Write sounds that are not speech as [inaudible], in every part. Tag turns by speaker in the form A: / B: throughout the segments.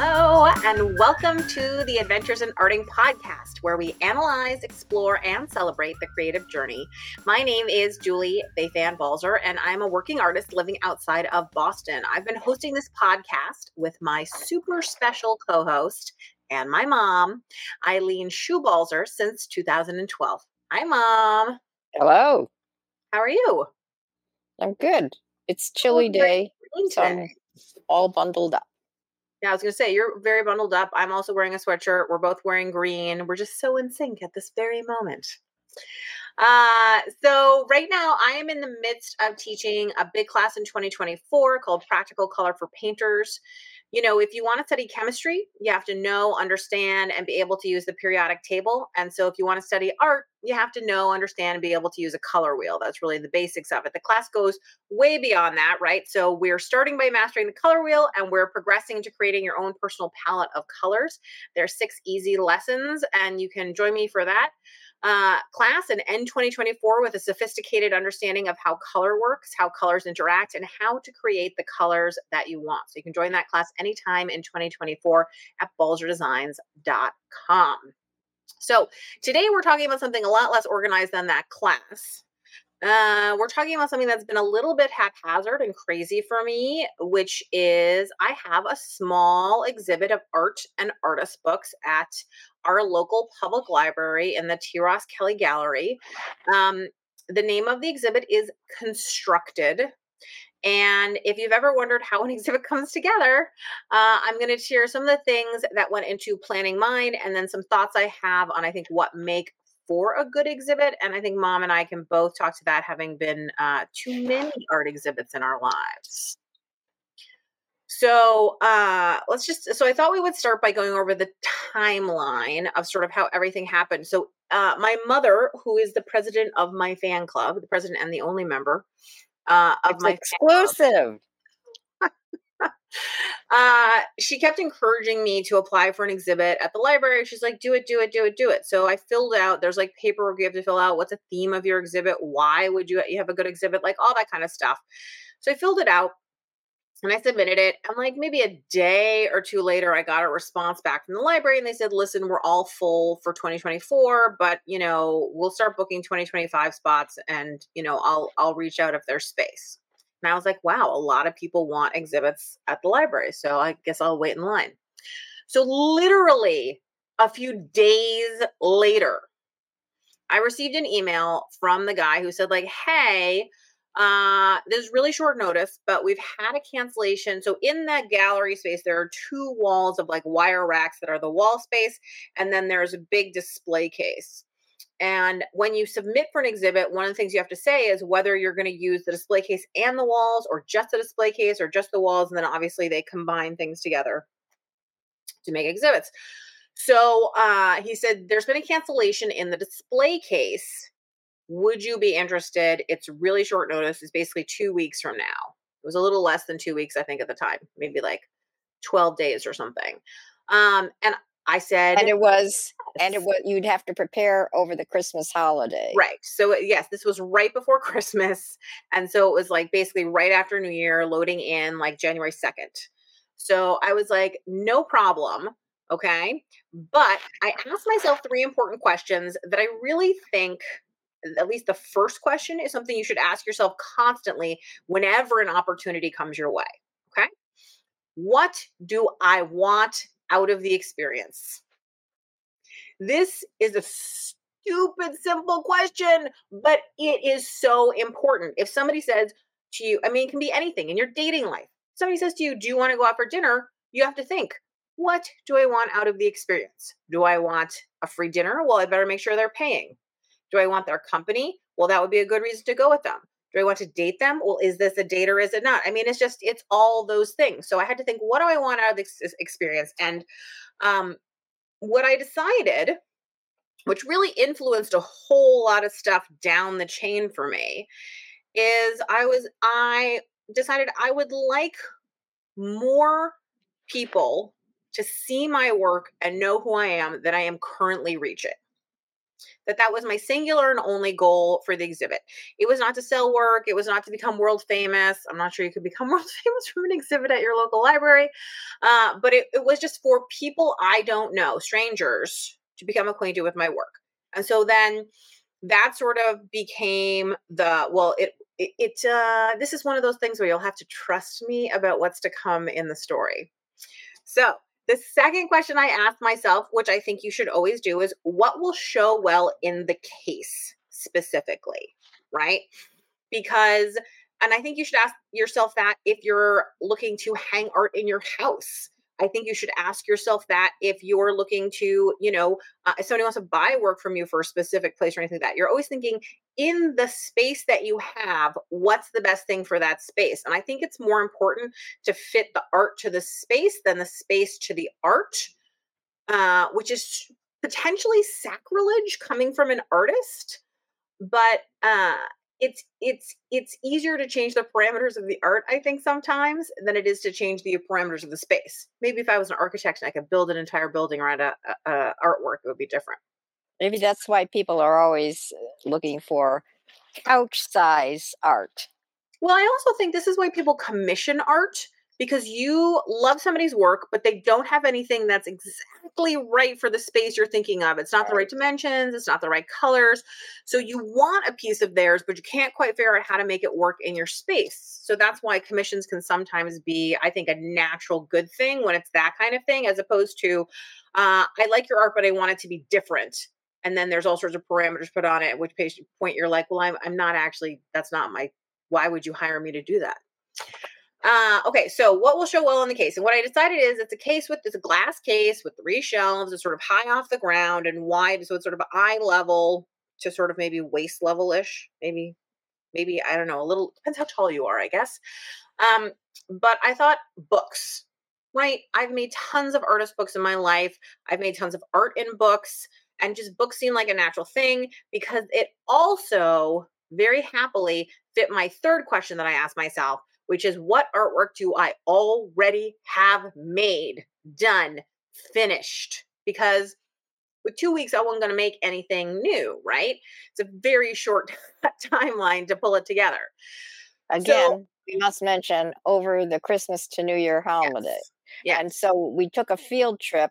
A: Hello, and welcome to the Adventures in Arting podcast, where we analyze, explore, and celebrate the creative journey. My name is Julie Fan Balzer, and I'm a working artist living outside of Boston. I've been hosting this podcast with my super special co host and my mom, Eileen Schubalzer, since 2012. Hi, Mom.
B: Hello.
A: How are you?
B: I'm good. It's chilly day, so I'm all bundled up.
A: Yeah, I was to say, you're very bundled up. I'm also wearing a sweatshirt. We're both wearing green. We're just so in sync at this very moment. Uh, so, right now, I am in the midst of teaching a big class in 2024 called Practical Color for Painters you know, if you want to study chemistry, you have to know, understand, and be able to use the periodic table. And so, if you want to study art, you have to know, understand, and be able to use a color wheel. That's really the basics of it. The class goes way beyond that, right? So, we're starting by mastering the color wheel and we're progressing to creating your own personal palette of colors. There are six easy lessons, and you can join me for that uh, class and end 2024 with a sophisticated understanding of how color works, how colors interact, and how to create the colors that you want. So you can join that class anytime in 2024 at balzerdesigns.com. So today we're talking about something a lot less organized than that class. Uh, we're talking about something that's been a little bit haphazard and crazy for me, which is I have a small exhibit of art and artist books at our local public library in the T. Ross Kelly Gallery. Um, the name of the exhibit is Constructed. And if you've ever wondered how an [laughs] exhibit comes together, uh, I'm going to share some of the things that went into planning mine and then some thoughts I have on, I think, what make for a good exhibit. And I think mom and I can both talk to that having been uh, too many art exhibits in our lives. So uh, let's just. So I thought we would start by going over the timeline of sort of how everything happened. So uh, my mother, who is the president of my fan club, the president and the only member uh, of
B: it's
A: my
B: exclusive [laughs]
A: uh, she kept encouraging me to apply for an exhibit at the library. She's like, do it, do it, do it, do it. So I filled out, there's like paperwork you have to fill out. What's the theme of your exhibit? Why would you, you have a good exhibit? Like all that kind of stuff. So I filled it out and I submitted it. And like maybe a day or two later, I got a response back from the library and they said, listen, we're all full for 2024, but you know, we'll start booking 2025 spots and you know, I'll I'll reach out if there's space. And I was like, wow, a lot of people want exhibits at the library. So I guess I'll wait in line. So, literally a few days later, I received an email from the guy who said, like, hey, uh, there's really short notice, but we've had a cancellation. So in that gallery space, there are two walls of like wire racks that are the wall space, and then there's a big display case. And when you submit for an exhibit, one of the things you have to say is whether you're going to use the display case and the walls, or just the display case, or just the walls. And then obviously they combine things together to make exhibits. So uh, he said, There's been a cancellation in the display case. Would you be interested? It's really short notice. It's basically two weeks from now. It was a little less than two weeks, I think, at the time, maybe like 12 days or something. Um, and I said,
B: and it was, and it was, you'd have to prepare over the Christmas holiday.
A: Right. So, yes, this was right before [laughs] Christmas. And so it was like basically right after New Year, loading in like January 2nd. So I was like, no problem. Okay. But I asked myself three important questions that I really think at least the first question is something you should ask yourself constantly whenever an opportunity comes your way. Okay. What do I want out of the experience? This is a stupid, simple question, but it is so important. If somebody says to you, I mean, it can be anything in your dating life. Somebody says to you, Do you want to go out for dinner? You have to think, What do I want out of the experience? Do I want a free dinner? Well, I better make sure they're paying. Do I want their company? Well, that would be a good reason to go with them. Do I want to date them? Well, is this a date or is it not? I mean, it's just, it's all those things. So I had to think, what do I want out of this experience? And um, what I decided, which really influenced a whole lot of stuff down the chain for me, is I was, I decided I would like more people to see my work and know who I am than I am currently reaching. That that was my singular and only goal for the exhibit. It was not to sell work, it was not to become world famous. I'm not sure you could become [laughs] world famous from an exhibit at your local library, uh, but it, it was just for people I don't know, strangers, to become acquainted with my work. And so then that sort of became the well it it, it uh this is one of those things where you'll have to trust me about what's to come in the story so the second question I asked myself, which I think you should always do, is what will show well in the case specifically, right? Because, and I think you should ask yourself that if you're looking to hang art in your house. I think you should ask yourself that if you're looking to, you know, uh, if somebody wants to buy work from you for a specific place or anything like that, you're always thinking in the space that you have, what's the best thing for that space? And I think it's more important to fit the art to the space than the space to the art, uh, which is potentially sacrilege coming from an artist. But uh, it's it's it's easier to change the parameters of the art i think sometimes than it is to change the parameters of the space. Maybe if i was an architect and i could build an entire building around a, a, a artwork it would be different.
B: Maybe that's why people are always uh, looking for couch size art.
A: Well i also think this is why people commission art because you love somebody's work, but they don't have anything that's exactly right for the space you're thinking of. It's not the right dimensions, it's not the right colors. So you want a piece of theirs, but you can't quite figure out how to make it work in your space. So that's why commissions can sometimes be, I think, a natural good thing when it's that kind of thing, as opposed to, uh, I like your art, but I want it to be different. And then there's all sorts of parameters put on it, at which point you're like, well, I'm, I'm not actually, that's not my, why would you hire me to do that? Uh, okay, so what will show well in the case? And what I decided is it's a case with it's a glass case with three shelves. It's sort of high off the ground and wide, so it's sort of eye level to sort of maybe waist level ish. Maybe, maybe I don't know. A little depends how tall you are, I guess. Um, but I thought books, right? I've made tons of artist books in my life. I've made tons of art in books, and just books seem like a natural thing because it also very happily fit my third question that I asked myself, which is what artwork do I already have made, done, finished? Because with two weeks, I wasn't going to make anything new, right? It's a very short [laughs] timeline to pull it together.
B: Again, so, we must mention over the Christmas to New Year holiday. Yes. Yeah. And so we took a field trip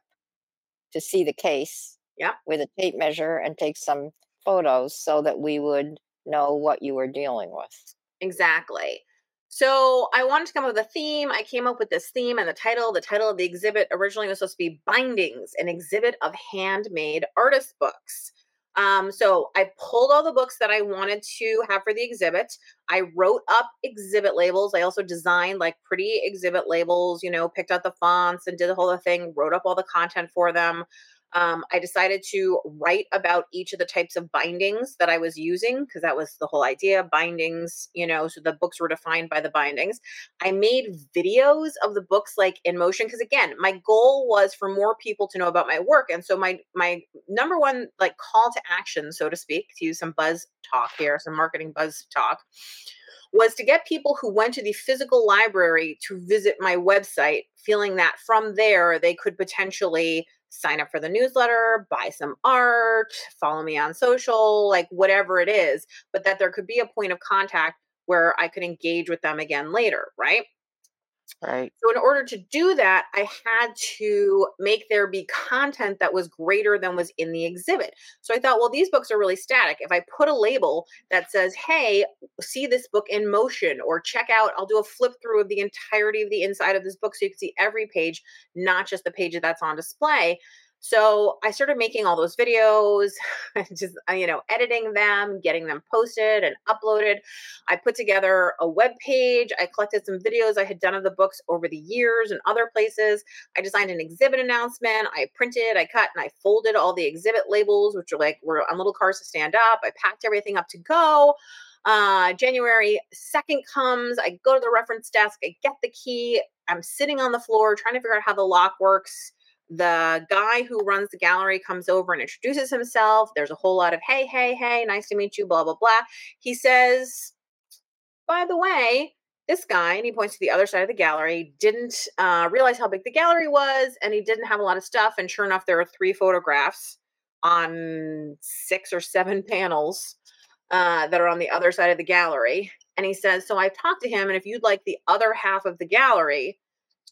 B: to see the case
A: yeah.
B: with a tape measure and take some photos so that we would know what you were dealing with.
A: Exactly. So I wanted to come up with a theme. I came up with this theme and the title. The title of the exhibit originally was supposed to be Bindings, an exhibit of handmade artist books. Um, so I pulled all the books that I wanted to have for the exhibit. I wrote up exhibit labels. I also designed like pretty exhibit labels, you know, picked out the fonts and did the whole thing, wrote up all the content for them. Um, I decided to write about each of the types of bindings that I was using because that was the whole idea. Bindings, you know, so the books were defined by the bindings. I made videos of the books like in motion because again, my goal was for more people to know about my work, and so my my number one like call to action, so to speak, to use some buzz talk here, some marketing buzz talk was to get people who went to the physical library to visit my website, feeling that from there they could potentially sign up for the newsletter, buy some art, follow me on social, like whatever it is, but that there could be a point of contact where I could engage with them again later, right?
B: Right.
A: So, in order to do that, I had to make there be content that was greater than was in the exhibit. So, I thought, well, these books are really static. If I put a label that says, hey, see this book in motion, or check out, I'll do a flip through of the entirety of the inside of this book so you can see every page, not just the page that's on display so I started making all those videos, [laughs] just, uh, you know, editing them, getting them posted and uploaded. I put together a web page. I collected some videos I had done of the books over the years and other places. I designed an exhibit announcement. I printed, I cut, and I folded all the exhibit labels, which are like were on little cars to stand up. I packed everything up to go. Uh, January 2nd comes. I go to the reference desk. I get the key. I'm sitting on the floor trying to figure out how the lock works the guy who runs the gallery comes over and introduces himself. There's a whole lot of, hey, hey, hey, nice to meet you, blah, blah, blah. He says, by the way, this guy, and he points to the other side of the gallery, didn't uh, realize how big the gallery was, and he didn't have a lot of stuff. And sure enough, there are three photographs on six or seven [laughs] panels uh, that are on the other side of the gallery. And he says, So I talked to him, and if you'd like the other half of the gallery,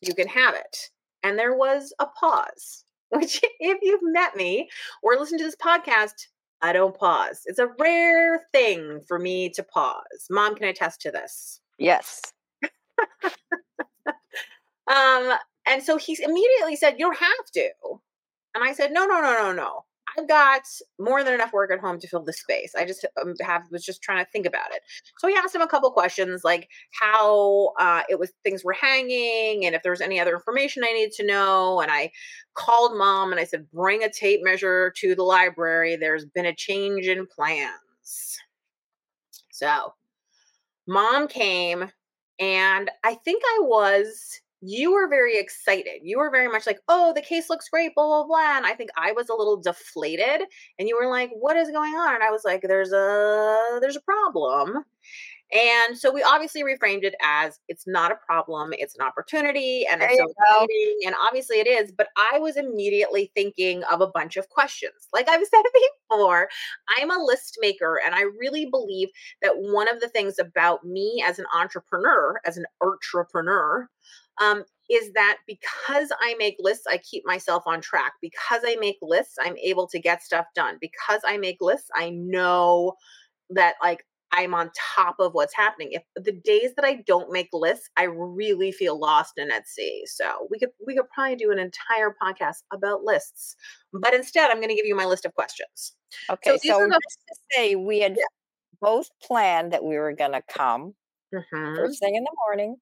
A: you can have it. And there was a pause, [laughs] which, if you've met me or listened to this podcast, I don't pause. It's a rare thing for me to pause. Mom can attest to this.
B: Yes.
A: um, and so he immediately said, You don't have to. And I said, No, no, no, no, no. I've got more than enough work at home to fill the space. I just um, have was just trying to think about it. So he asked him a couple questions like how uh, it was things were hanging and if there was any other information I needed to know. And I called mom and I said, bring a tape measure to the library. There's been a change in plans. So mom came and I think I was you were very excited. You were very much like, oh, the case looks great, blah, blah, blah. And I think I was a little deflated. And you were like, what is going on? And I was like, there's a there's a problem. And so we obviously reframed it as it's not a problem, it's an opportunity, and there it's so exciting. And obviously it is. But I was immediately thinking of a bunch of questions. Like I've [laughs] said before, I'm a list maker, and I really believe that one of the things about me as an entrepreneur, as an entrepreneur, um, is that because I make lists, I keep myself on track. Because I make lists, I'm able to get stuff done. Because I make lists, I know that like I'm on top of what's happening. If the days that I don't make lists, I really feel lost and at sea. So we could we could probably do an entire podcast about lists. But instead, I'm going to give you my list of questions.
B: Okay, so, so the- just to say we had yeah. both planned that we were going to come mm-hmm. first thing in the morning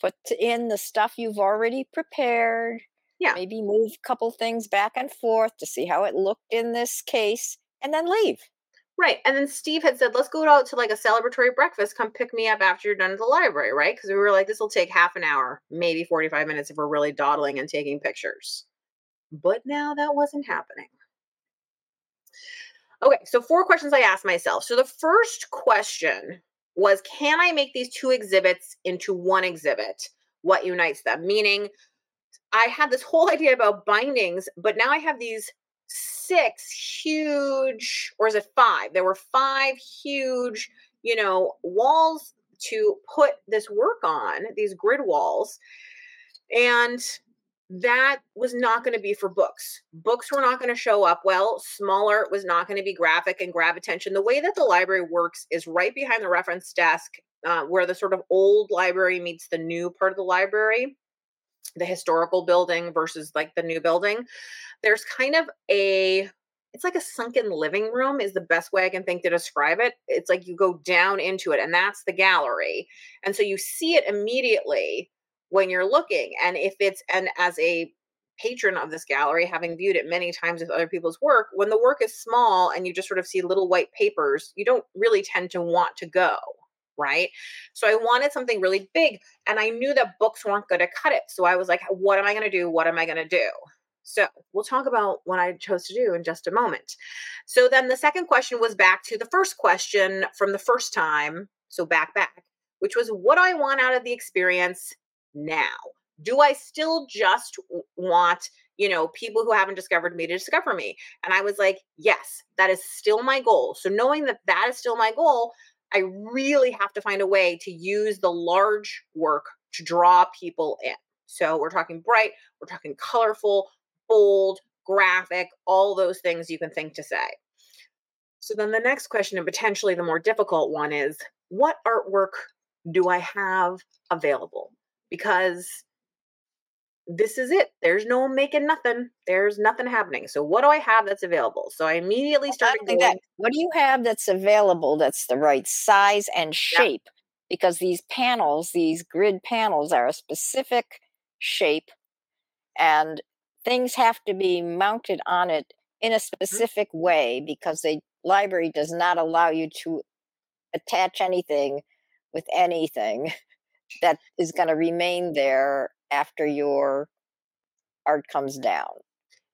B: put in the stuff you've already prepared.
A: Yeah.
B: Maybe move a couple things back and forth to see how it looked in this case and then leave.
A: Right. And then Steve had said, let's go out to like a celebratory breakfast. Come pick me up after you're done at the library, right? Because we were like, this will take half an hour, maybe 45 minutes if we're really dawdling and taking pictures. But now that wasn't happening. Okay, so four questions I asked myself. So the first question was can I make these two exhibits into one exhibit? What unites them? Meaning, I had this whole [laughs] idea about bindings, but now I have these six huge, or is it five? There were five huge, you know, walls to put this work on, these grid walls. And that was not going to be for books. Books were not going to show up well. Small art was not going to be graphic and grab attention. The way that the library works is right behind the reference desk, uh, where the sort of old library meets the new part of the library, the historical building versus like the new building. There's kind of a it's like a sunken living room is the best way I can think to describe it. It's like you go down into it and that's the gallery. And so you see it immediately when you're looking. And if it's, and as a patron of this gallery, having viewed it many times with other people's work, when the work is small and you just sort of see little white papers, you don't really tend to want to go. Right. So I wanted something really big and I knew that books weren't going to cut it. So I was like, what am I going to do? What am I going to do? So we'll talk about what I chose to do in just a moment. So then the second question was back to the first question from the first time. So back, back, which was what do I want out of the experience now? Do I still just want, you know, people who haven't discovered me to discover me? And I was like, yes, that is still my goal. So knowing that that is still my goal, I really have to find a way to use the large work to draw people in. So we're talking bright, we're talking colorful, bold, graphic, all those things you can think to say. So then the next question, and potentially the more difficult one, is what artwork do I have available? Because this is it. There's no making nothing. There's nothing happening. So what do I have that's available? So I immediately started going.
B: That, what do you have that's available that's the right size and shape? Yeah. Because these panels, these grid panels, are a specific shape, and things have to be mounted on it in a mm-hmm. specific mm-hmm. way because the library does not allow you to attach anything with anything. That is going to remain there after your art comes down.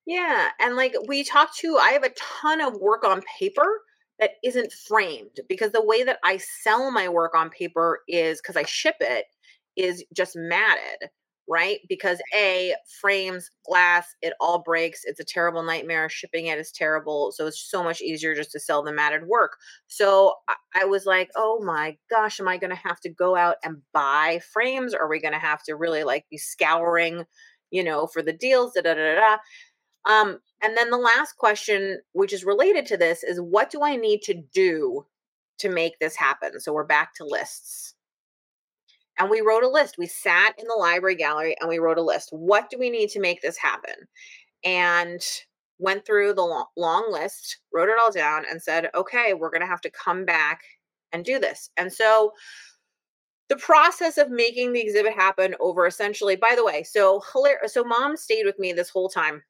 A: Yeah, and like we talked to, I have a ton of work on paper that isn't framed because the way that I sell my work on paper is because I ship it is just matted. Right? Because A, frames, glass, it all breaks. It's a terrible nightmare. Shipping it is terrible. So it's so much easier just to sell the matted work. So I was like, oh my gosh, am I going to have to go out and buy frames? Are we going to have to really like be scouring, you know, for the deals? Da, da, da, da. Um, and then the last question, which is related to this, is what do I need to do to make this happen? So we're back to lists and we wrote a list. We sat in the library gallery and we wrote a list. What do we need to make this happen? And went through the long, long list, wrote it all down, and said, okay, we're going to have to come back and do this. And so the process of making the exhibit happen over essentially, by the way, so hilarious. So mom stayed with me this whole time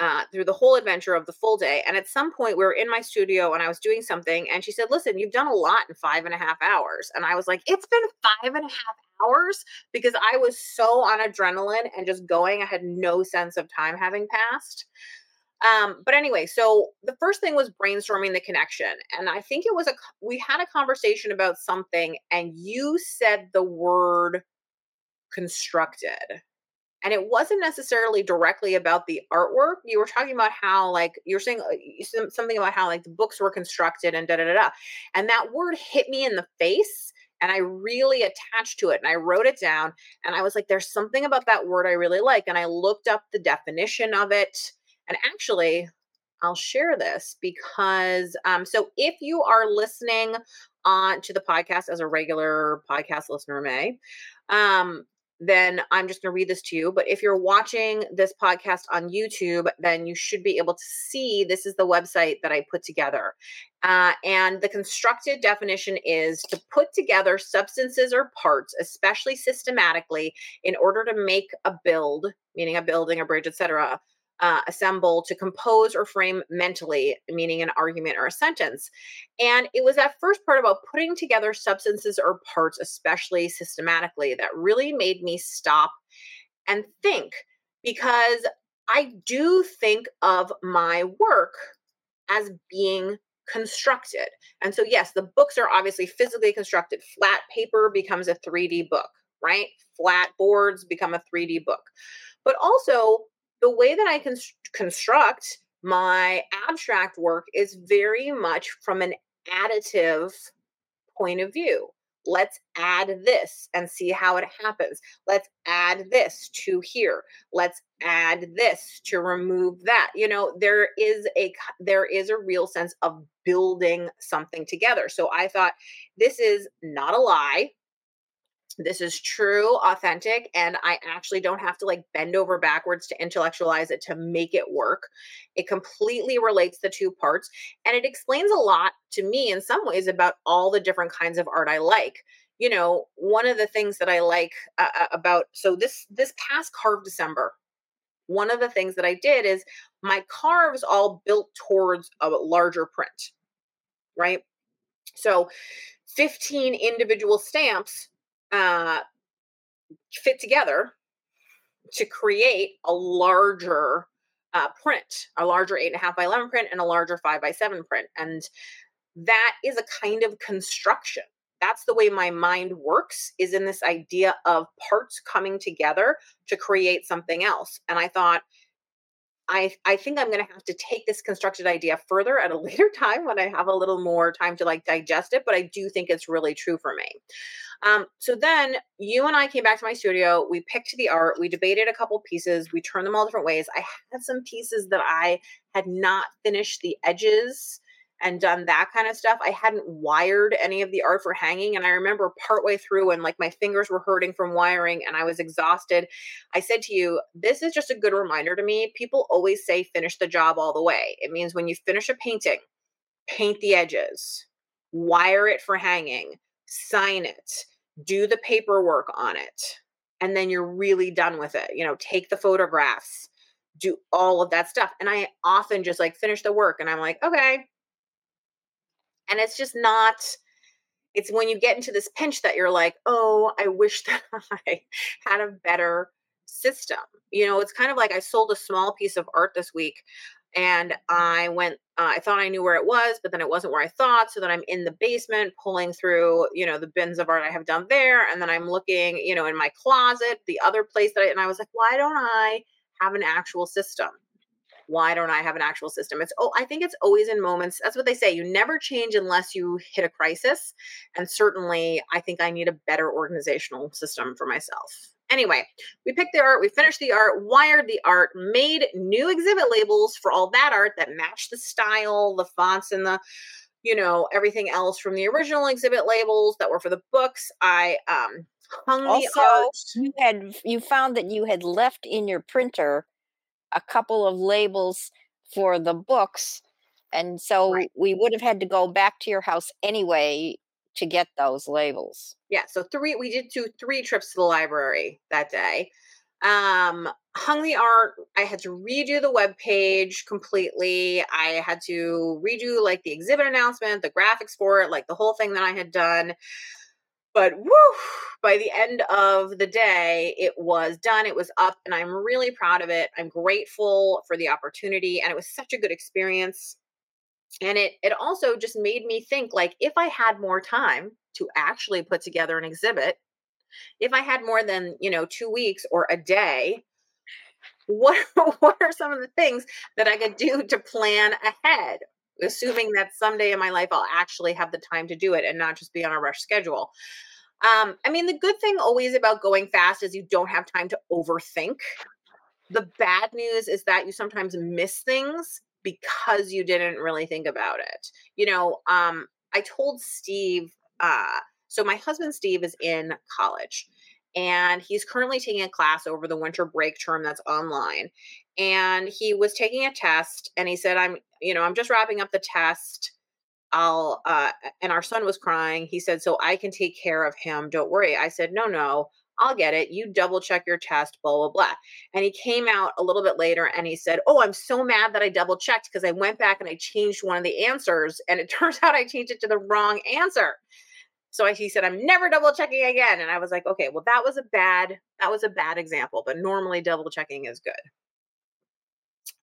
A: uh, through the whole adventure of the full day. And at some point, we were in my studio and I was doing something, and she said, Listen, you've done a lot in five and a half hours. And I was like, It's been five and a half hours because I was so on adrenaline and just going. I had no sense of time having passed. Um, but anyway, so the first thing was brainstorming the connection. And I think it was a, we had a conversation about something, and you said the word constructed and it wasn't necessarily directly about the artwork. You were talking about how like you're saying uh, something about how like the books were constructed and da da da da. And that word hit me in the face and i really attached to it and i wrote it down and i was like there's something about that word i really like and i looked up the definition of it. And actually I'll share this because um, so if you are listening on to the podcast as a regular podcast listener may, um, then I'm just going to read this to you. But if you're watching this podcast on YouTube, then you should be able to see this is the website that I put together. Uh, and the constructed definition is to put together substances or parts, especially systematically, in order to make a build, meaning a building, a bridge, etc., uh, assemble to compose or frame mentally, meaning an argument or a sentence. And it was that first part about putting together substances or parts, especially systematically, that really made me stop and think because I do think of my work as being constructed. And so, yes, the books are obviously physically constructed. Flat paper becomes a 3D book, right? Flat boards become a 3D book. But also, the way that I can construct my abstract work is very much from an additive point of view. Let's add this and see how it happens. Let's add this to here. Let's add this to remove that. You know, there is a there is a real sense of building something together. So I thought this is not a lie this is true, authentic, and I actually don't have to like bend over backwards to intellectualize it to make it work. It completely relates the two parts, and it explains a lot to me in some ways about all the different kinds of art I like. You know, one of the things that I like uh, uh about so this this past carve December, one of the things that I did is my carves all built towards a larger print, right? So 15 individual stamps uh, fit together to create a larger uh, print, a larger eight and a half by 11 print and a larger five by seven print. And that is a kind of construction. That's the way my mind works is in this idea of parts coming together to create something else. And I thought, I, I think I'm going to have to take this constructed idea further at a [laughs] later time when I have a little more time to like digest it, but I do think it's really true for me. Um, so then you and I came back to my studio. We picked the art. We debated a couple pieces. We turned them all different ways. I had some pieces that I had not finished the edges and done that kind of stuff. I hadn't wired any of the art for hanging. And I remember partway through when like my fingers were hurting from wiring and I was exhausted. I said to you, this is just a good reminder to me. People always say finish the job all the way. It means when you finish a painting, paint the edges, wire it for hanging, sign it, do the paperwork on it. And then you're really done with it. You know, take the photographs, do all of that stuff. And I often just like finish the work and I'm like, okay, and it's just not, it's when you get into this pinch that you're like, oh, I wish [laughs] that I had a better system. You know, it's kind of like I sold a small piece of art this week and I went. Uh, I thought I knew where it was, but then it wasn't where I thought. So then I'm in the basement pulling through, you know, the bins of art I have done there, and then I'm looking, you know, in my closet, the other place that I, and I was like, why don't I have an actual system? Why don't I have an actual system? It's oh, I think it's always in moments. That's what they say. You never change unless you hit a crisis. And certainly, I think I need a better organizational system for myself. Anyway, we picked the art, we finished the art, wired the art, made new exhibit labels for all that art that matched the style, the fonts, and the you know everything else from the original exhibit labels that were for the books. I um hung
B: also,
A: the art.
B: You had you found that you had left in your printer a couple of labels for the books. And so
A: Right.
B: we would have had to go back to your house anyway to get those labels.
A: Yeah, so three we did do three trips to the library that day. Um hung the art, I had to redo the web page completely. I had to redo like the exhibit announcement, the graphics for it, like the whole thing that I had done. But woo, by the end of the day, it was done, it was up, and I'm really proud of it. I'm grateful for the opportunity, and it was such a good experience. And it it also just made me think like if I had more time to actually put together an exhibit, if I had more than, you know, 2 weeks or a day, what [laughs] what are some of the things that I could do to plan ahead? Assuming that someday in my life I'll actually have the time to do it and not just be on a rush schedule. Um, I mean, the good thing always about going fast is you don't have time to overthink. The bad news is that you sometimes miss things because you didn't really think about it. You know, um, I told Steve, uh, so my husband Steve is in college and he's currently taking a class over the winter break term that's online. And he was taking a test and he said, I'm, you know, I'm just wrapping up the test. I'll, uh, and our son was crying. He said, So I can take care of him. Don't worry. I said, No, no, I'll get it. You double check your test, blah, blah, blah. And he came out a little bit later and he said, Oh, I'm so mad that I double checked because I went back and I changed one of the answers. And it [laughs] turns out I changed it to the wrong answer. So he said, I'm never double checking again. And I was like, okay, well, that was a bad, that was a bad example, but normally double checking is good.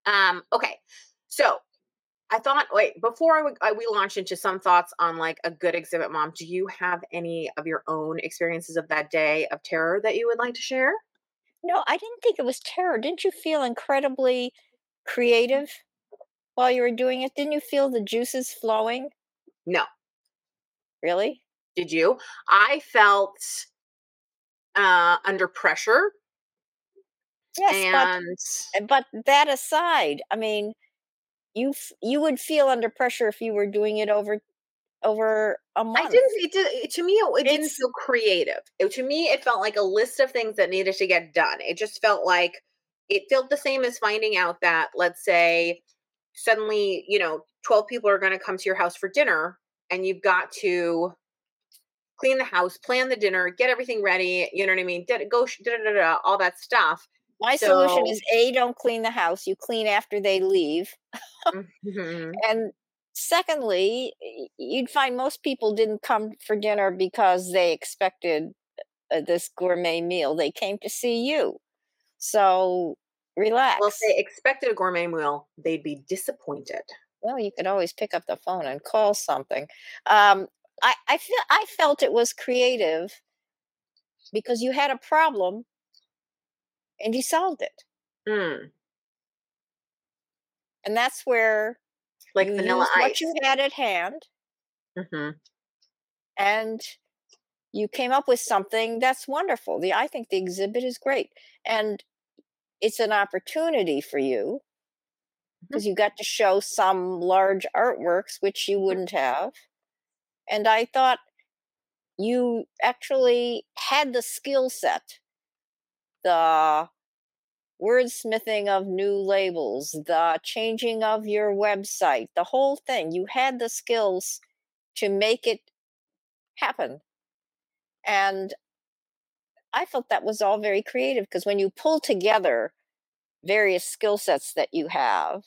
A: Um, okay. So I thought, wait, before I, would, I we launch into some thoughts on like a good exhibit mom, do you have any of your own experiences of that day of terror that you would like to share?
B: No, I didn't think it was terror. Didn't you feel incredibly creative while you were doing it? Didn't you feel the juices flowing?
A: No.
B: Really?
A: Did you? I felt uh under pressure
B: Yes, but
A: and
B: Uh, But that aside, I mean, you f- you would feel under pressure if you were doing it over over a month.
A: I didn't. It did. To me, it, it didn't feel creative. It, to me, it felt like a list of things that needed to get done. It just felt like it felt the same as finding out that, let's say, suddenly, you know, twelve people are going to come to your house for dinner, and you've got to clean the house, plan the dinner, get everything ready. You know what I mean? Go, da, da, da, all that stuff.
B: My solution is a don't clean the house. You clean after they leave,
A: mhm. [laughs]
B: and secondly, you'd find most people didn't come for dinner because they expected uh, this gourmet meal. They came to see you. So relax.
A: well, if they expected a gourmet meal, they'd be disappointed.
B: Well, you could always pick up the phone and call something. Um, I, I feel I felt it was creative because you had a problem and you solved it.
A: Mm,
B: And that's where
A: like
B: you
A: vanilla
B: used what you had at hand
A: hmm
B: and you came up with something that's wonderful. The I think the exhibit is great. And it's an opportunity for you because you got to show some large artworks which you wouldn't have. And I thought you actually had the skill set, the wordsmithing of new labels, the changing of your website, the whole thing. You had the skills to make it happen. And I felt that was all very creative because when you pull together various skill sets that you have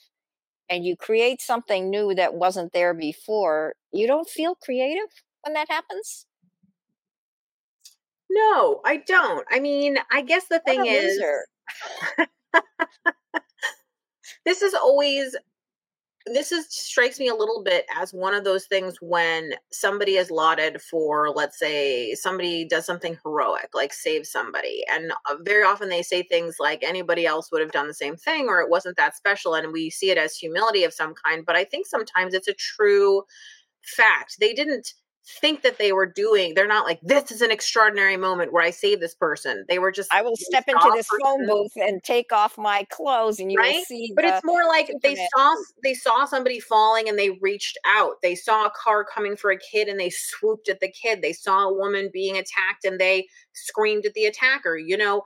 B: and you create something new that wasn't there before, you don't feel creative when that happens?
A: No, I don't. I mean, I guess the thing is, [laughs] this is always this is strikes me a little bit as one of those things when somebody is lauded for let's say somebody does something heroic like save somebody and uh, very often they say things like anybody else would have done the same thing or it wasn't that special and we see it as humility of some kind but i think sometimes it's a true fact they didn't think that they were doing they're not like this is an extraordinary moment where i save this person they were just
B: i will step into this person. phone booth and take off my clothes and you right? will see
A: but it's more like they saw they saw somebody falling and they reached out they saw a car coming for a kid and they swooped at the kid they saw a woman being attacked and they screamed at the attacker you know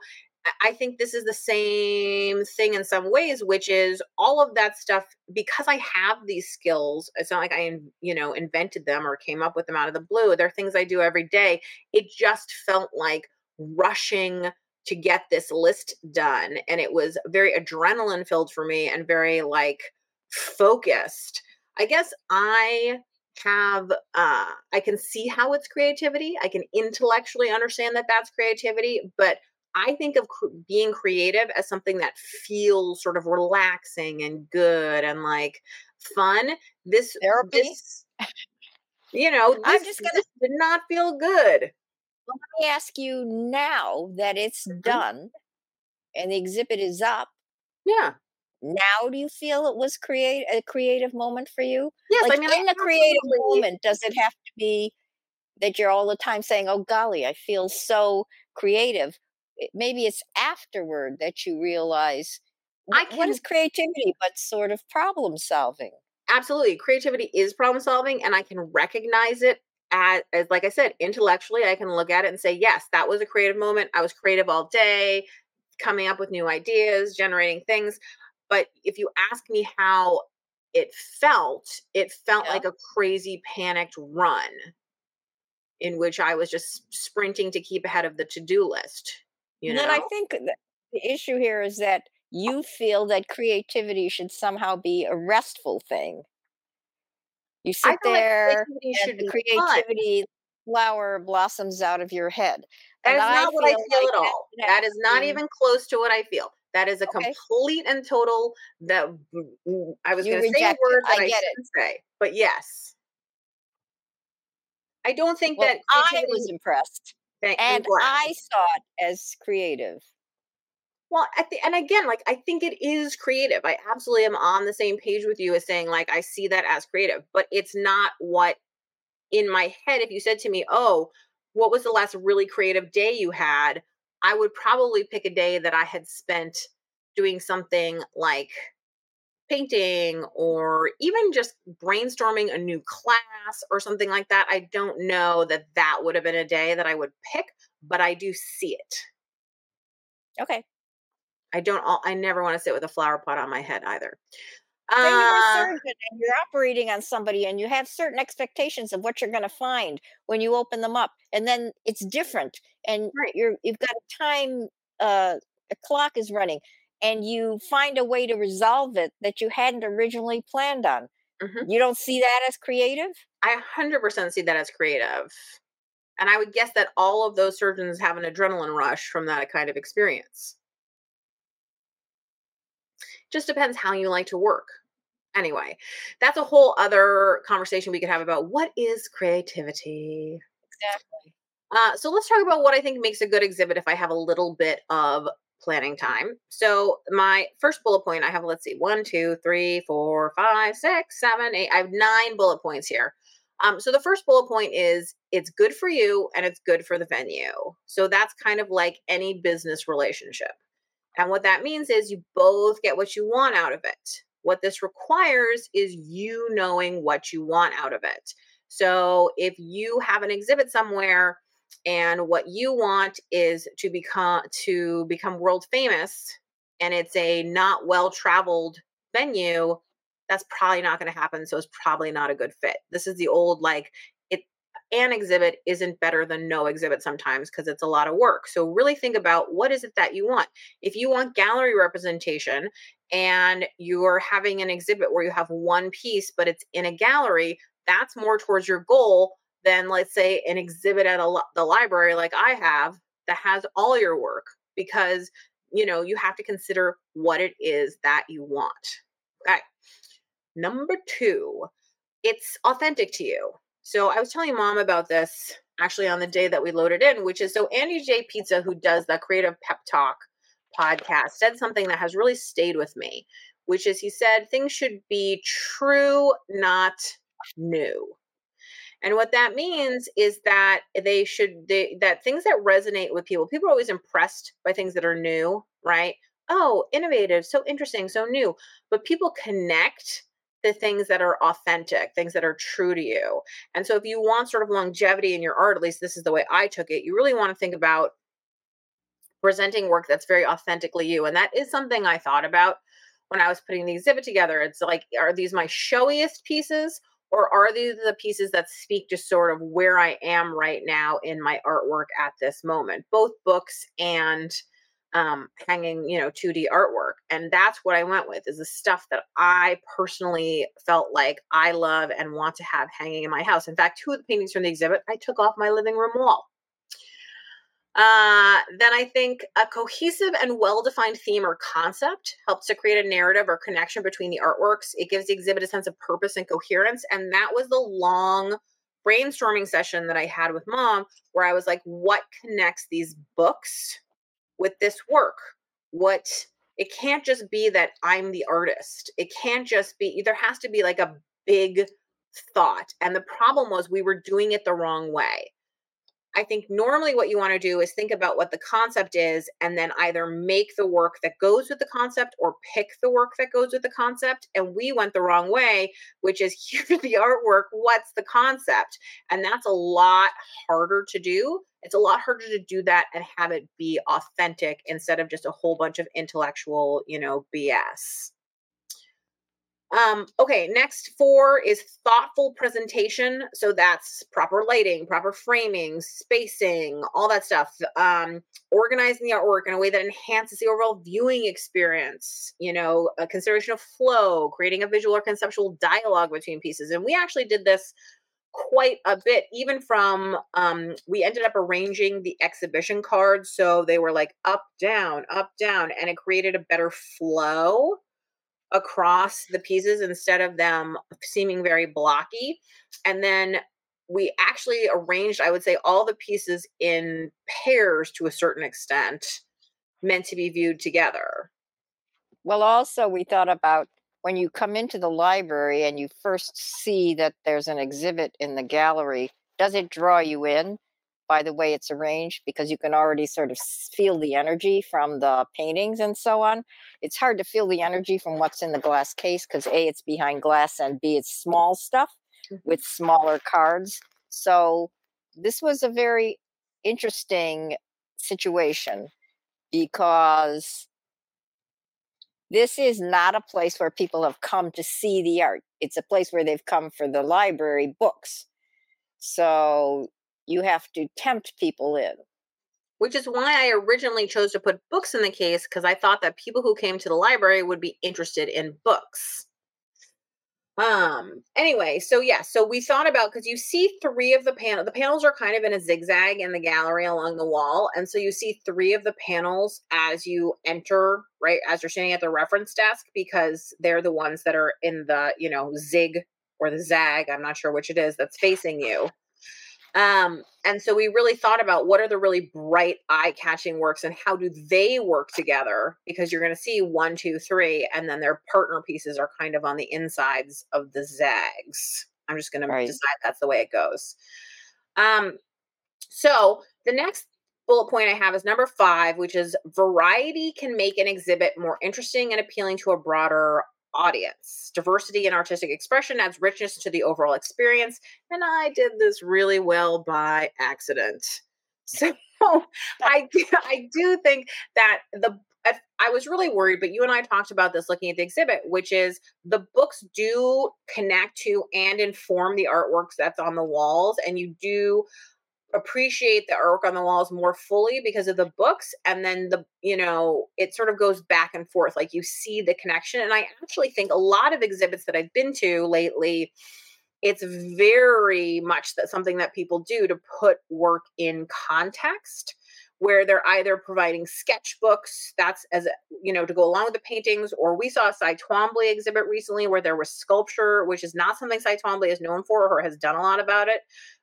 A: I think this is the same thing in some ways, which is all of that stuff because I have these skills. It's not like I, you know, invented them or came up with them out of the blue. They're things I do every day. It just felt like rushing to get this list done. And it was very adrenaline filled for me and very like focused. I guess I have uh i can see how it's creativity i can intellectually understand that that's creativity but I think of cr- being creative as something that feels sort of relaxing and good and like fun. This
B: therapy,
A: this, you know, this, I'm just gonna did not feel good.
B: Let me ask you now that it's mm-hmm. done and the exhibit is up.
A: Yeah.
B: Now, do you feel it was create a creative moment for you?
A: Yes,
B: like
A: I mean,
B: in a creative moment, does it have to be that you're all the time saying, "Oh golly, I feel so creative," maybe it's afterward that you realize can, what is creativity but sort of problem solving
A: absolutely creativity is problem solving and i can recognize it as, as like i said intellectually i can look at it and say yes that was a creative moment i was creative all day coming up with new ideas generating things but if you ask me how it felt it felt yeah. like a crazy panicked run in which i was just sprinting to keep ahead of the to-do list you know?
B: then I think the issue here is that oh. you feel that creativity should somehow be a restful thing. You sit there like and creativity flower blossoms out of your head.
A: That and is not I what I feel like at all. That is not even close to what I feel. That is a okay. complete and total that I was going to say a word that I, I shouldn't say, but yes. I don't think well, that
B: I was impressed. Thank, and I saw it as creative.
A: Well, at the, and again, like I think it is creative. I absolutely am on the same page with you as saying like I see that as creative, but it's not what in my head. If you said to me, "Oh, what was the last really creative day you had?" I would probably pick a day that I had spent doing something like painting or even just brainstorming a new class or something like that, I don't know that that would have been a day that I would pick, but I do see it.
B: Okay.
A: I don't, I never want to sit with a flower pot on my head either.
B: You're a uh surgeon and you're operating on somebody and you have certain expectations of what you're going to find when you open them up and then it's different and right. you're you've got a time uh a clock is running and you find a way to resolve it that you hadn't originally planned on. Mm-hmm. You don't see that as creative?
A: I 100% see that as creative. And I would guess that all of those surgeons have an adrenaline rush from that kind of experience. Just depends how you like to work. Anyway, that's a whole other conversation we could have about what is creativity.
B: Exactly.
A: Uh, so let's talk about what I think makes a good exhibit if I have a little bit of planning time. So my first bullet point, I have, let's see, one, two, three, four, five, six, seven, eight. I have nine bullet points here. Um, so the first bullet point is it's good for you and it's good for the venue. So that's kind of like any business relationship. And what that means is you both get what you want out of it. What this requires is you knowing what you want out of it. So if you have an exhibit somewhere and what you want is to become to become world famous and it's a not well traveled venue that's probably not going to happen so it's probably not a good fit. This is the old like it an exhibit isn't better than no exhibit sometimes because it's a lot of work so really think about what is it that you want. If you want gallery representation and you're having an exhibit where you have one piece but it's in a gallery that's more towards your goal than let's say an exhibit at a, the library like I have that has all your work because you know you have to consider what it is that you want. Okay. Number two, it's authentic to you. So I was telling mom about this actually on the day that we loaded in, which is so Andy J. Pizza, who does the Creative Pep Talk podcast, said something that has really stayed with me, which is he said things should be true, not new. And what that means is that they should they, that things that resonate with people. People are always impressed by things that are new, right? Oh, innovative, so interesting, so new. But people connect the things that are authentic, things that are true to you. And so if you want sort of longevity in your art, at least this is the way I took it, you really want to think about presenting work that's very authentically you. And that is something I thought about when I was putting the exhibit together. It's like, are these my showiest pieces? Or are these the pieces that speak to sort of where I am right now in my artwork at this moment? Both books and um, hanging, you know, 2D artwork. And that's what I went with is the stuff that I personally felt like I love and want to have hanging in my house. In fact, two of the paintings from the exhibit I took off my living room wall. Uh, then I think a cohesive and well defined theme or concept helps to create a narrative or connection between the artworks. It gives the exhibit a sense of purpose and coherence. And that was the long brainstorming session that I had with mom, where I was like, what connects these books with this work? What it can't just be that I'm the artist. It can't just be, there has to be like a big thought. And the problem was we were doing it the wrong way. I think normally what you want to do is think about what the concept is and then either make the work that goes with the concept or pick the work that goes with the concept. And we went the wrong way, which is [laughs] here's the artwork, what's the concept? And that's a lot harder to do. It's a lot harder to do that and have it be authentic instead of just a whole bunch of intellectual, you know, BS. Um, okay, next four is thoughtful presentation. So that's proper lighting, proper framing, spacing, all that stuff. Um, organizing the artwork in a way that enhances the overall viewing experience. You know, a consideration of flow, creating a visual or conceptual dialogue between pieces. And we actually did this quite a bit, even from um, we ended up arranging the exhibition cards so they were like up, down, up, down, and it created a better flow across the pieces instead of them seeming very blocky. And then we actually arranged, I would say, all the pieces in pairs to a certain extent, meant to be viewed together.
B: Well, also, we thought about when you come into the library and you first see that there's an exhibit in the gallery, does it draw you in? By the way it's arranged because you can already sort of feel the energy from the paintings and so on. It's hard to feel the energy from what's in the glass case because A, it's behind glass, and B, it's small stuff mm-hmm. with smaller cards. So this was a very interesting situation because this is not a place where people have come to see the art. It's a place where they've come for the library books. So you have to tempt people in.
A: Which is why I originally chose to put books in the case because I thought that people who came to the library would be interested in books. Um, anyway, so yeah, so we thought about because you see three of the panel, the panels are kind of in a zigzag in the gallery along the wall. And so you see three of the panels as you enter, right, as you're standing at the reference desk, because they're the ones that are in the, you know, zig or the zag, I'm not sure which it is that's facing you. Um, and so we really thought about what are the really bright, eye catching works and how do they work together? Because you're going to see one, two, three, and then their partner pieces are kind of on the insides of the zags. I'm just going right. to decide that's the way it goes. Um, so the next bullet point I have is number five, which is variety can make an exhibit more interesting and appealing to a broader audience. Diversity and artistic expression adds richness to the overall experience. And I did this really well by accident. [laughs] So I, I do think that the I was really worried, but you and I talked about this looking at the exhibit, which is the books do connect to and inform the artworks that's on the walls, and you do appreciate the artwork on the walls more fully because of the books and then the you know it sort of goes back and forth like you see the connection and i actually think a lot of exhibits that i've been to lately it's very much that something that people do to put work in context where they're either providing sketchbooks that's as you know to go along with the paintings or we saw a Cy Twombly exhibit recently where there was sculpture which is not something Cy Twombly is known for or has done a lot about it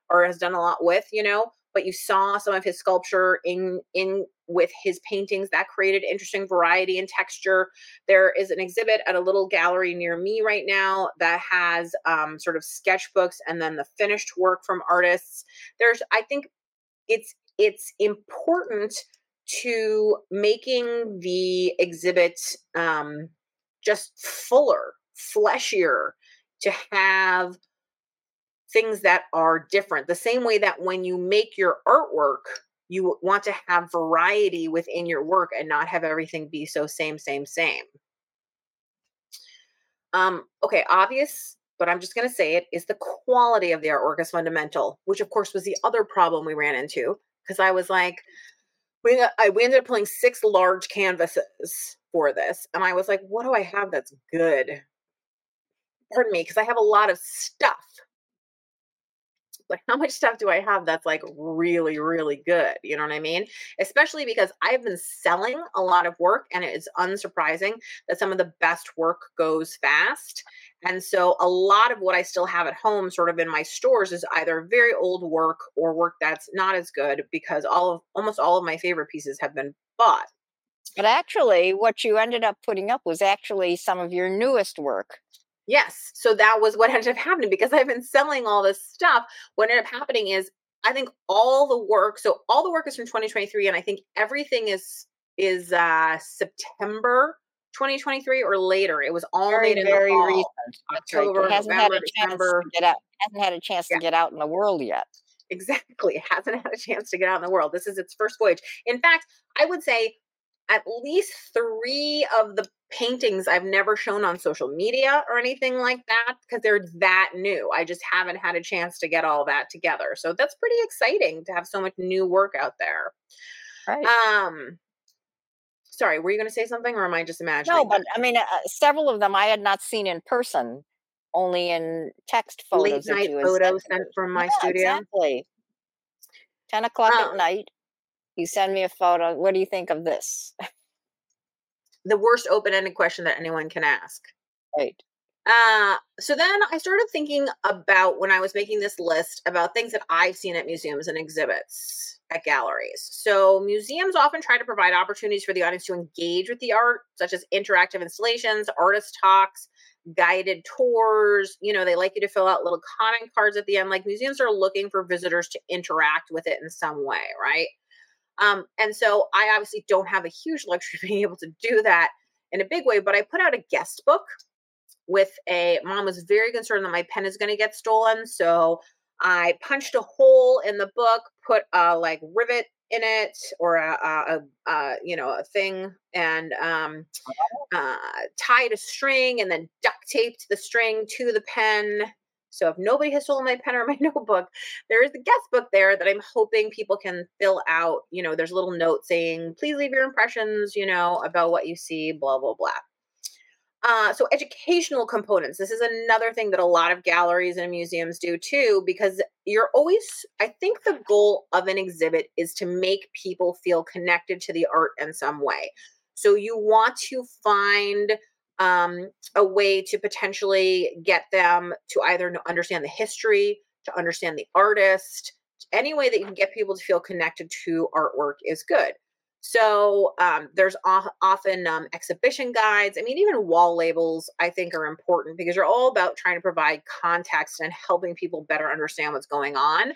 A: or has done a lot with you know but you saw some of his sculpture in in with his paintings that created interesting variety and texture. There is an exhibit at a little gallery near me right now that has um, sort of sketchbooks and then the finished work from artists. There's i think it's it's important to making the exhibit um, just fuller fleshier to have things that are different. The same way that when you make your artwork, you want to have variety within your work and not have everything be so same, same, same. Um, okay, obvious, but I'm just going to say it is the quality of the artwork is fundamental, which of course was the other problem we ran into because I was like, we, I, we ended up pulling six large canvases for this. And I was like, what do I have that's good? Pardon me, because I have a lot of stuff like how much stuff do I have that's like really, really good? You know what I mean? Especially because I've been selling a lot of work and it is unsurprising that some of the best work goes fast. And so a lot of what I still have at home, sort of in my stores, is either very old work or work that's not as good because all of almost all of my favorite pieces have been bought.
B: But actually, what you ended up putting up was actually some of your newest work.
A: Yes. So that was what ended up happening because I've been selling all this stuff. What ended up happening is I think all the work, so all the work is from 2023, and I think everything is is uh September 2023 or later. It was all very, made in very recent.
B: October, right. it hasn't November, had a chance December. to get out. Hasn't had a chance yeah. to get out in the world yet.
A: Exactly. It hasn't had a chance to get out in the world. This is its first voyage. In fact, I would say at least three of the paintings I've never shown on social media or anything like that because they're that new. I just haven't had a chance to get all that together. So that's pretty exciting to have so much new work out there. Right. Um sorry, were you going to say something or am I just imagining?
B: No, but I mean uh, several of them I had not seen in person, only in text photos.
A: Late night photos sent from my yeah, studio.
B: Exactly. 10 o'clock um, at night. You send me a photo. What do you think of this?
A: The worst open-ended question that anyone can ask.
B: Right.
A: Uh, so then I started thinking about when I was making this list about things that I've seen at museums and exhibits at galleries. So museums often try to provide opportunities for the audience to engage with the art, such as interactive installations, artist talks, guided tours. You know, they like you to fill out little comment cards at the end. Like museums are looking for visitors to interact with it in some way, right? Um, and so I obviously don't have a huge luxury of [laughs] being able to do that in a big way, but I put out a guest book with a mom was very concerned that my pen is going to get stolen. So I punched a hole in the book, put a like rivet in it or a, a, a, you know a thing and um, uh, tied a string and then duct taped the string to the pen so if nobody has stolen my pen or [laughs] my notebook, there is a guest book there that I'm hoping people can fill out. You know, there's a little note saying, please leave your impressions, you know, about what you see, blah, blah, blah. Uh, so educational components. This is another thing that a lot of galleries and museums do too, because you're always, I think the goal of an exhibit is to make people feel connected to the art in some way. So you want to find um, a way to potentially get them to either understand the history, to understand the artist, any way that you can get people to feel connected to artwork is good. So um, there's often um, exhibition guides. I mean, even wall labels I think are important because you're all about trying to provide context and helping people better understand what's going on.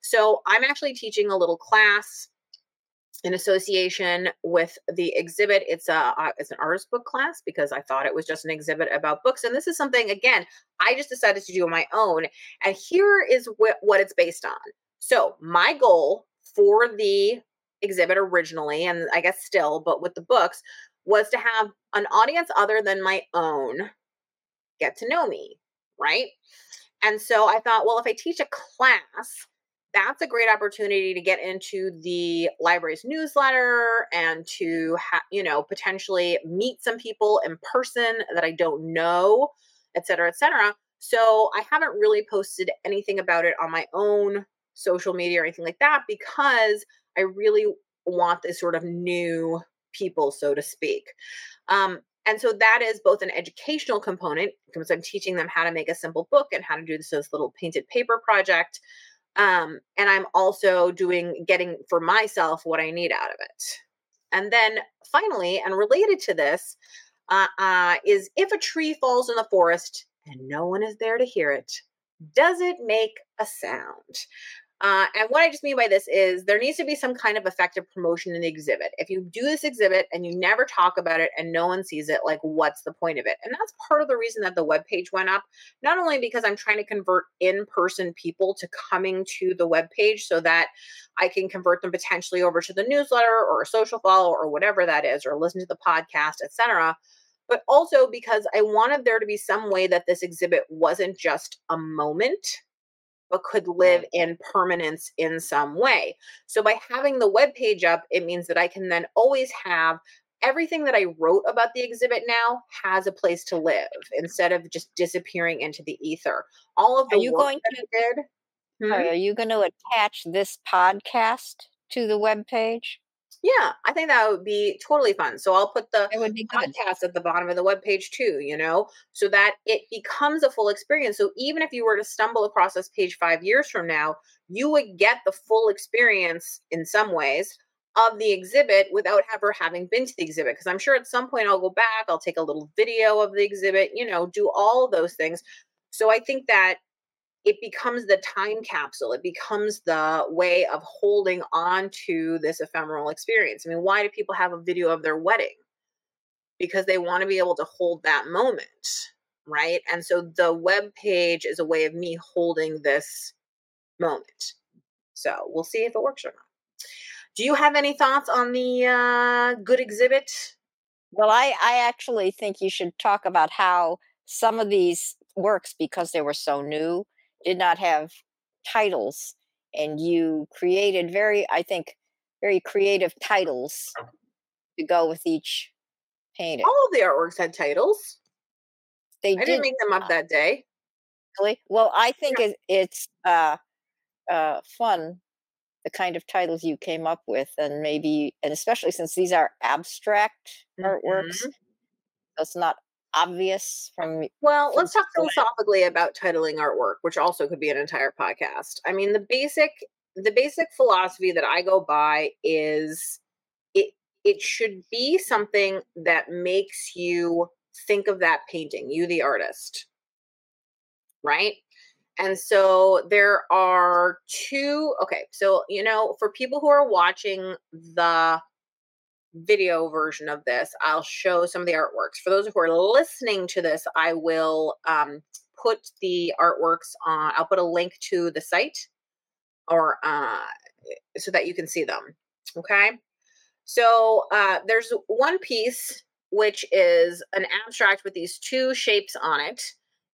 A: So I'm actually teaching a little class in association with the exhibit. It's a uh, it's an artist book class because I thought it was just an exhibit about books, and this is something again I just decided to do on my own. And here is what it's based on. So my goal for the exhibit originally, and I guess still, but with the books, was to have an audience other than my own get to know me, right? And so I thought, well, if I teach a class that's a great opportunity to get into the library's newsletter and to ha- you know potentially meet some people in person that i don't know et cetera et cetera so i haven't really posted anything about it on my own social media or anything like that because i really want this sort of new people, so to speak. Um, and so that is both an educational component because I'm teaching them how to make a simple book and how to do this, this little painted paper project. Um, and I'm also doing getting for myself what I need out of it. And then finally, and related to this, uh, uh, is if a tree falls in the forest and no one is there to hear it, does it make a sound? Uh, and what I just mean by this is there needs to be some kind of effective promotion in the exhibit. If you do this exhibit and you never talk about it and no one sees it, like what's the point of it? And that's part of the reason that the web page went up. Not only because I'm trying to convert in-person people to coming to the web page so that I can convert them potentially over to the newsletter or a social follow or whatever that is, or listen to the podcast, etc but also because I wanted there to be some way that this exhibit wasn't just a moment but could live in permanence in some way. So by having the web page up, it means that I can then always have everything that I wrote about the exhibit now has a place to live instead of just disappearing into the ether. All of the
B: are you going to did, hmm? Are you going to attach this podcast to the web page?
A: Yeah, I think that would be totally fun. So I'll put the it would be podcast at the bottom of the web page too, you know, so that it becomes a full experience. So even if you were to stumble across this page five years from now, you would get the full experience in some ways of the exhibit without ever having been to the exhibit. Because I'm sure at some point I'll go back, I'll take a little video of the exhibit, you know, do all those things. So I think that it becomes the time capsule. It becomes the way of holding on to this ephemeral experience. I mean, why do people have a video of their wedding? Because they want to be able to hold that moment, right? And so the web page is a way of me holding this moment. So we'll see if it works or not. Do you have any thoughts on the uh, good exhibit?
B: Well, I, I actually think you should talk about how some of these works because they were so new did not have titles and you created very i think very creative titles to go with each painting.
A: All of the artworks had titles. They i did, didn't make them up that day.
B: Really? Well i think yeah. it, it's uh uh fun the kind of titles you came up with and maybe and especially since these are abstract mm-hmm. artworks it's not obvious from
A: well from let's talk philosophically about titling artwork which also could be an entire podcast. I mean the basic the basic philosophy that i go by is it it should be something that makes you think of that painting you the artist. Right? And so there are two okay so you know for people who are watching the video version of this, I'll show some of the artworks. For those who are listening to this, I will um, put the artworks on, I'll put a link to the site or uh, so that you can see them. Okay. So uh, there's one piece which is an abstract with these two shapes on it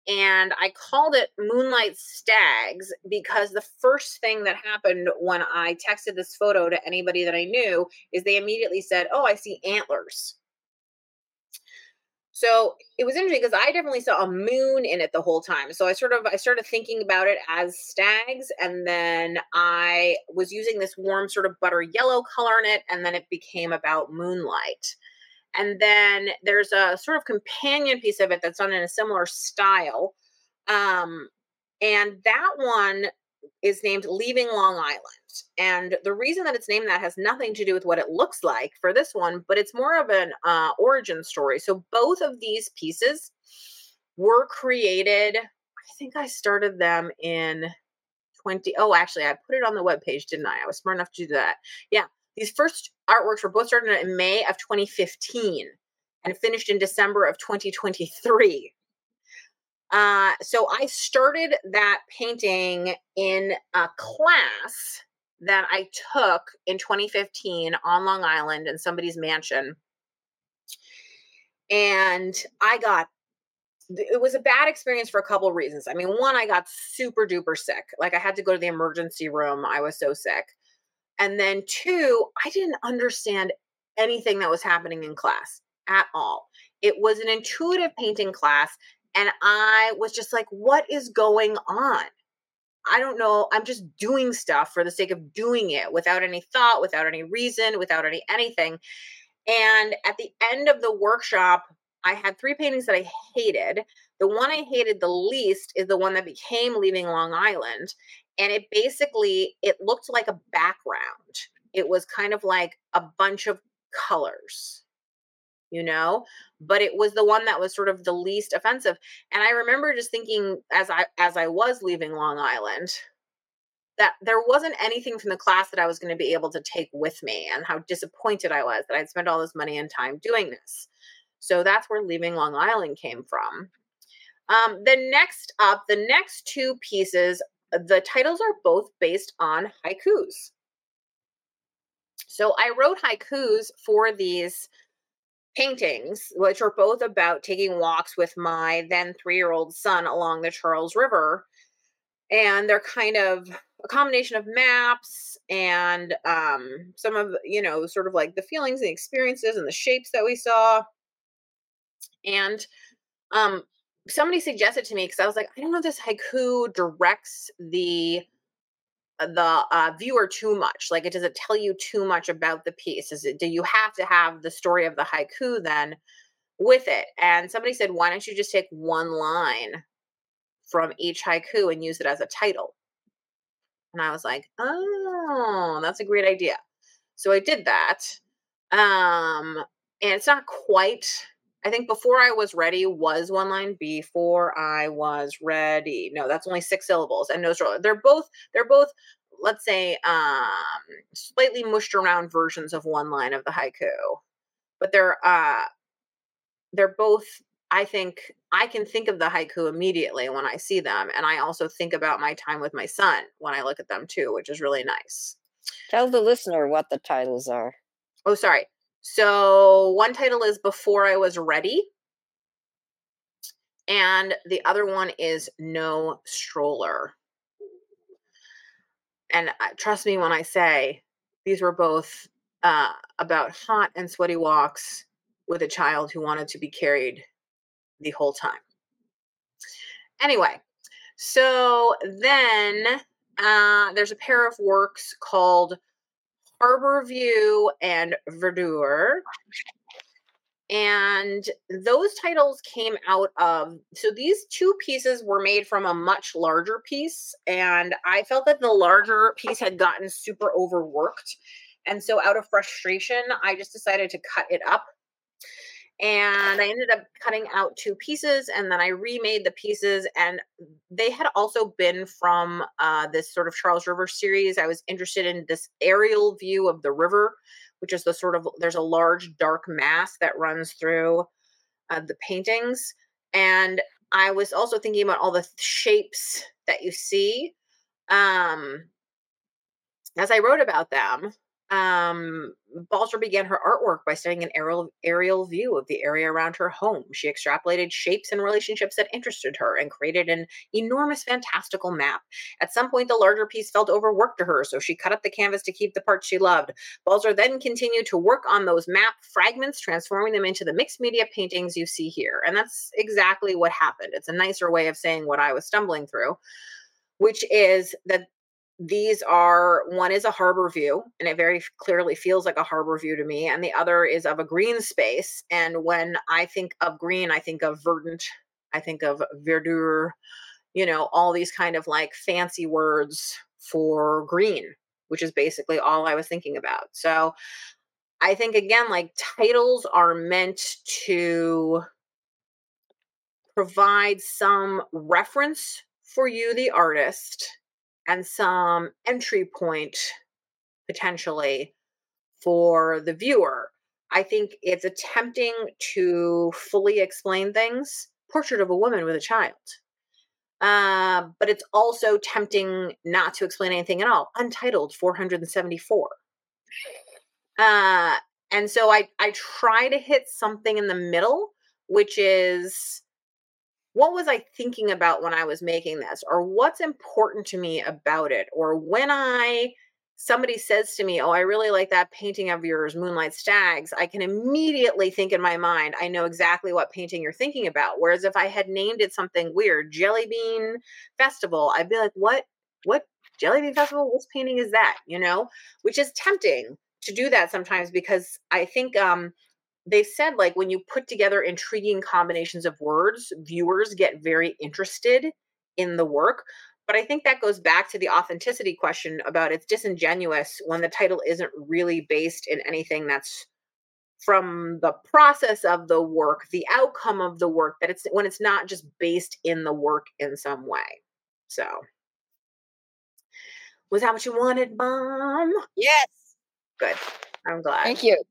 A: and I called it Moonlight Stags because the first thing that happened when I texted this photo to anybody that I knew is they immediately said, Oh, I see antlers. So it was interesting because I definitely saw a moon in it the whole time. So I sort of I started thinking about it as stags, and then I was using this warm sort of butter yellow color in it, and then it became about moonlight. And then there's a sort of companion piece of it that's done in a similar style. Um, and that one is named Leaving Long Island. And the reason that it's named that has nothing to do with what it looks like for this one, but it's more of an uh, origin story. So both of these pieces were created, I think I started them in 20. Oh, actually, I put it on the web page, didn't I? I was smart enough to do that. Yeah. These first artworks were both started in May of 2015 and finished in December of 2023. Uh, so I started that painting in a class that I took in 2015 on Long Island in somebody's mansion. And I got it was a bad experience for a couple of reasons. I mean, one, I got super duper sick. Like I had to go to the emergency room. I was so sick. And then two, I didn't understand anything that was happening in class at all. It was an intuitive painting class. And I was just like, what is going on? I don't know, I'm just doing stuff for the sake of doing it without any thought, without any reason, without any anything. And at the end of the workshop, I had three paintings that I hated. The one I hated the least is the one that became Leaving Long Island. And it basically it looked like a background. It was kind of like a bunch of colors you know but it was the one that was sort of the least offensive and i remember just thinking as i as i was leaving long island that there wasn't anything from the class that i was going to be able to take with me and how disappointed i was that i'd spent all this money and time doing this so that's where leaving long island came from um, the next up the next two pieces the titles are both based on haikus so i wrote haikus for these paintings, which are both about taking walks with my then three year old son along the Charles River. And they're kind of a combination of maps and um, some of, you know, sort of like the feelings and experiences and the shapes that we saw. And um, somebody suggested to me because I was like, I don't know if this haiku directs the the uh, viewer too much? Like, it does it tell you too much about the piece? Is it do you have to have the story of the haiku then with it? And somebody said, why don't you just take one line from each haiku and use it as a title? And I was like, oh, that's a great idea. So I did that. Um, and it's not quite I think before I was ready was one line. Before I was ready. No, that's only six syllables and no stroller. They're both they're both let's say um slightly mushed around versions of one line of the haiku. But they're uh they're both I think I can think of the haiku immediately when I see them and I also think about my time with my son when I look at them too, which is really nice.
B: Tell the listener what the titles are.
A: Oh, sorry. So one title is Before I Was Ready. And the other one is No Stroller. And uh, trust me when I say these were both uh, about hot and sweaty walks with a child who wanted to be carried the whole time. Anyway, so then uh, there's a pair of works called Harbor View and Verdure. And those titles came out of, so these two pieces were made from a much larger piece. And I felt that the larger piece had gotten super overworked. And so, out of frustration, I just decided to cut it up and I ended up cutting out two pieces and then I remade the pieces and they had also been from uh, this sort of Charles River series. I was interested in this aerial view of the river, which is the sort of there's a large dark mass that runs through uh, the paintings and I was also thinking about all the shapes that you see um, as I wrote about them um, Balzer began her artwork by studying an aerial, aerial view of the area around her home. She extrapolated shapes and relationships that interested her and created an enormous, fantastical map. At some point, the larger piece felt overworked to her, so she cut up the canvas to keep the parts she loved. Balzer then continued to work on those map fragments, transforming them into the mixed media paintings you see here. And that's exactly what happened. It's a nicer way of saying what I was stumbling through which is that these are one is a harbor view and it very clearly feels like a harbor view to me and the other is of a green space and when i think of green i think of verdant i think of verdure you know all these kind of like fancy words for green which is basically all i was thinking about. So i think again like titles are meant to provide some reference for you the artist and some entry point potentially for the viewer. I think it's attempting to fully explain things. Portrait of a woman with a child. Uh, but it's also tempting not to explain anything at all. Untitled 474. Uh, and so I, I try to hit something in the middle, which is what was I thinking about when I was making this? Or what's important to me about it? Or when I somebody says to me, Oh, I really like that painting of yours, Moonlight Stags, I can immediately think in my mind, I know exactly what painting you're thinking about. Whereas if I had named it something weird, Jelly Bean Festival, I'd be like, What what jelly bean festival which painting is that you know which is tempting to do that sometimes because i think um they said like when you put together intriguing combinations of words viewers get very interested in the work but i think that goes back to the authenticity question about it's disingenuous when the title isn't really based in anything that's from the process of the work the outcome of the work that it's when it's not just based in the work in some way so was that what you wanted, Mom?
B: Yes.
A: Good. I'm glad.
B: Thank you.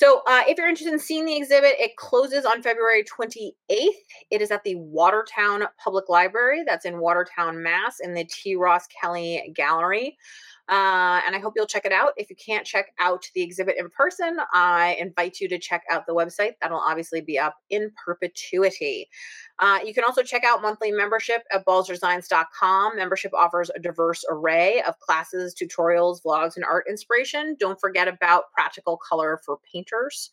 A: So, uh, if you're interested in seeing the exhibit, it closes on February 28th. It is at the Watertown Public Library. That's in Watertown, Mass, in the T. Ross Kelly Gallery. Uh, and I hope you'll check it out. If you can't check out the exhibit in person, I invite you to check out the website. That'll obviously be up in perpetuity. Uh, you can also check out monthly membership at balzerdesigns.com. Membership offers a diverse array of classes, tutorials, vlogs, and art inspiration. Don't forget about practical color for painters.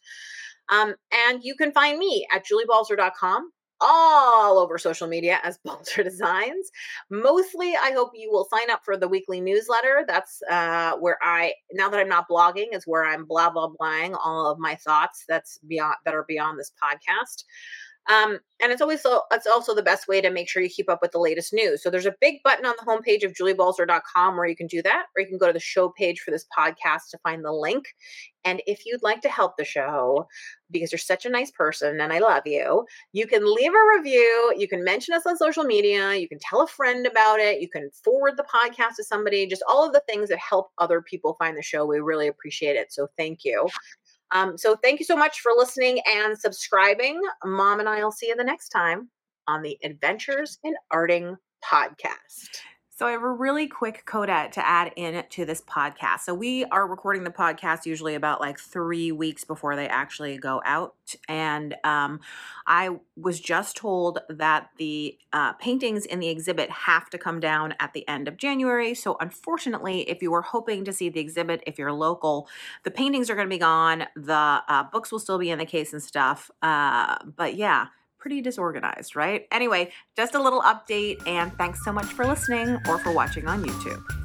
A: Um, and you can find me at juliebalzer.com all over social media as [laughs] Balzer Designs. Mostly, I hope you will sign up for the weekly newsletter. That's uh, where I, now that I'm not blogging, is where I'm blah blah blahing all of my thoughts. That's beyond that are beyond this podcast. Um, and it's always so it's also the best way to make sure you keep up with the latest news. So there's a big button on the homepage of juliebalzer.com where you can do that, or you can go to the show page for this podcast to find the link. And if you'd like to help the show, because you're such a nice person and I love you, you can leave a review. You can mention us on social media. You can tell a friend about it. You can forward the podcast to somebody. Just all of the things that help other people find the show. We really appreciate it. So thank you. Um, so thank you so much for listening and subscribing. Mom and I will see you the next time on the Adventures in Arting podcast.
C: So I have a really quick coda to add in to this podcast. So we are recording the podcast usually about like three weeks before they actually go out, and um, I was just told that the uh, paintings in the exhibit have to come down at the end of January. So unfortunately, if you were hoping to see the exhibit, if you're local, the paintings are going to be gone. The uh, books will still be in the case and stuff. Uh, but yeah pretty disorganized, right? Anyway, just a little update and thanks so much for listening or for watching on YouTube.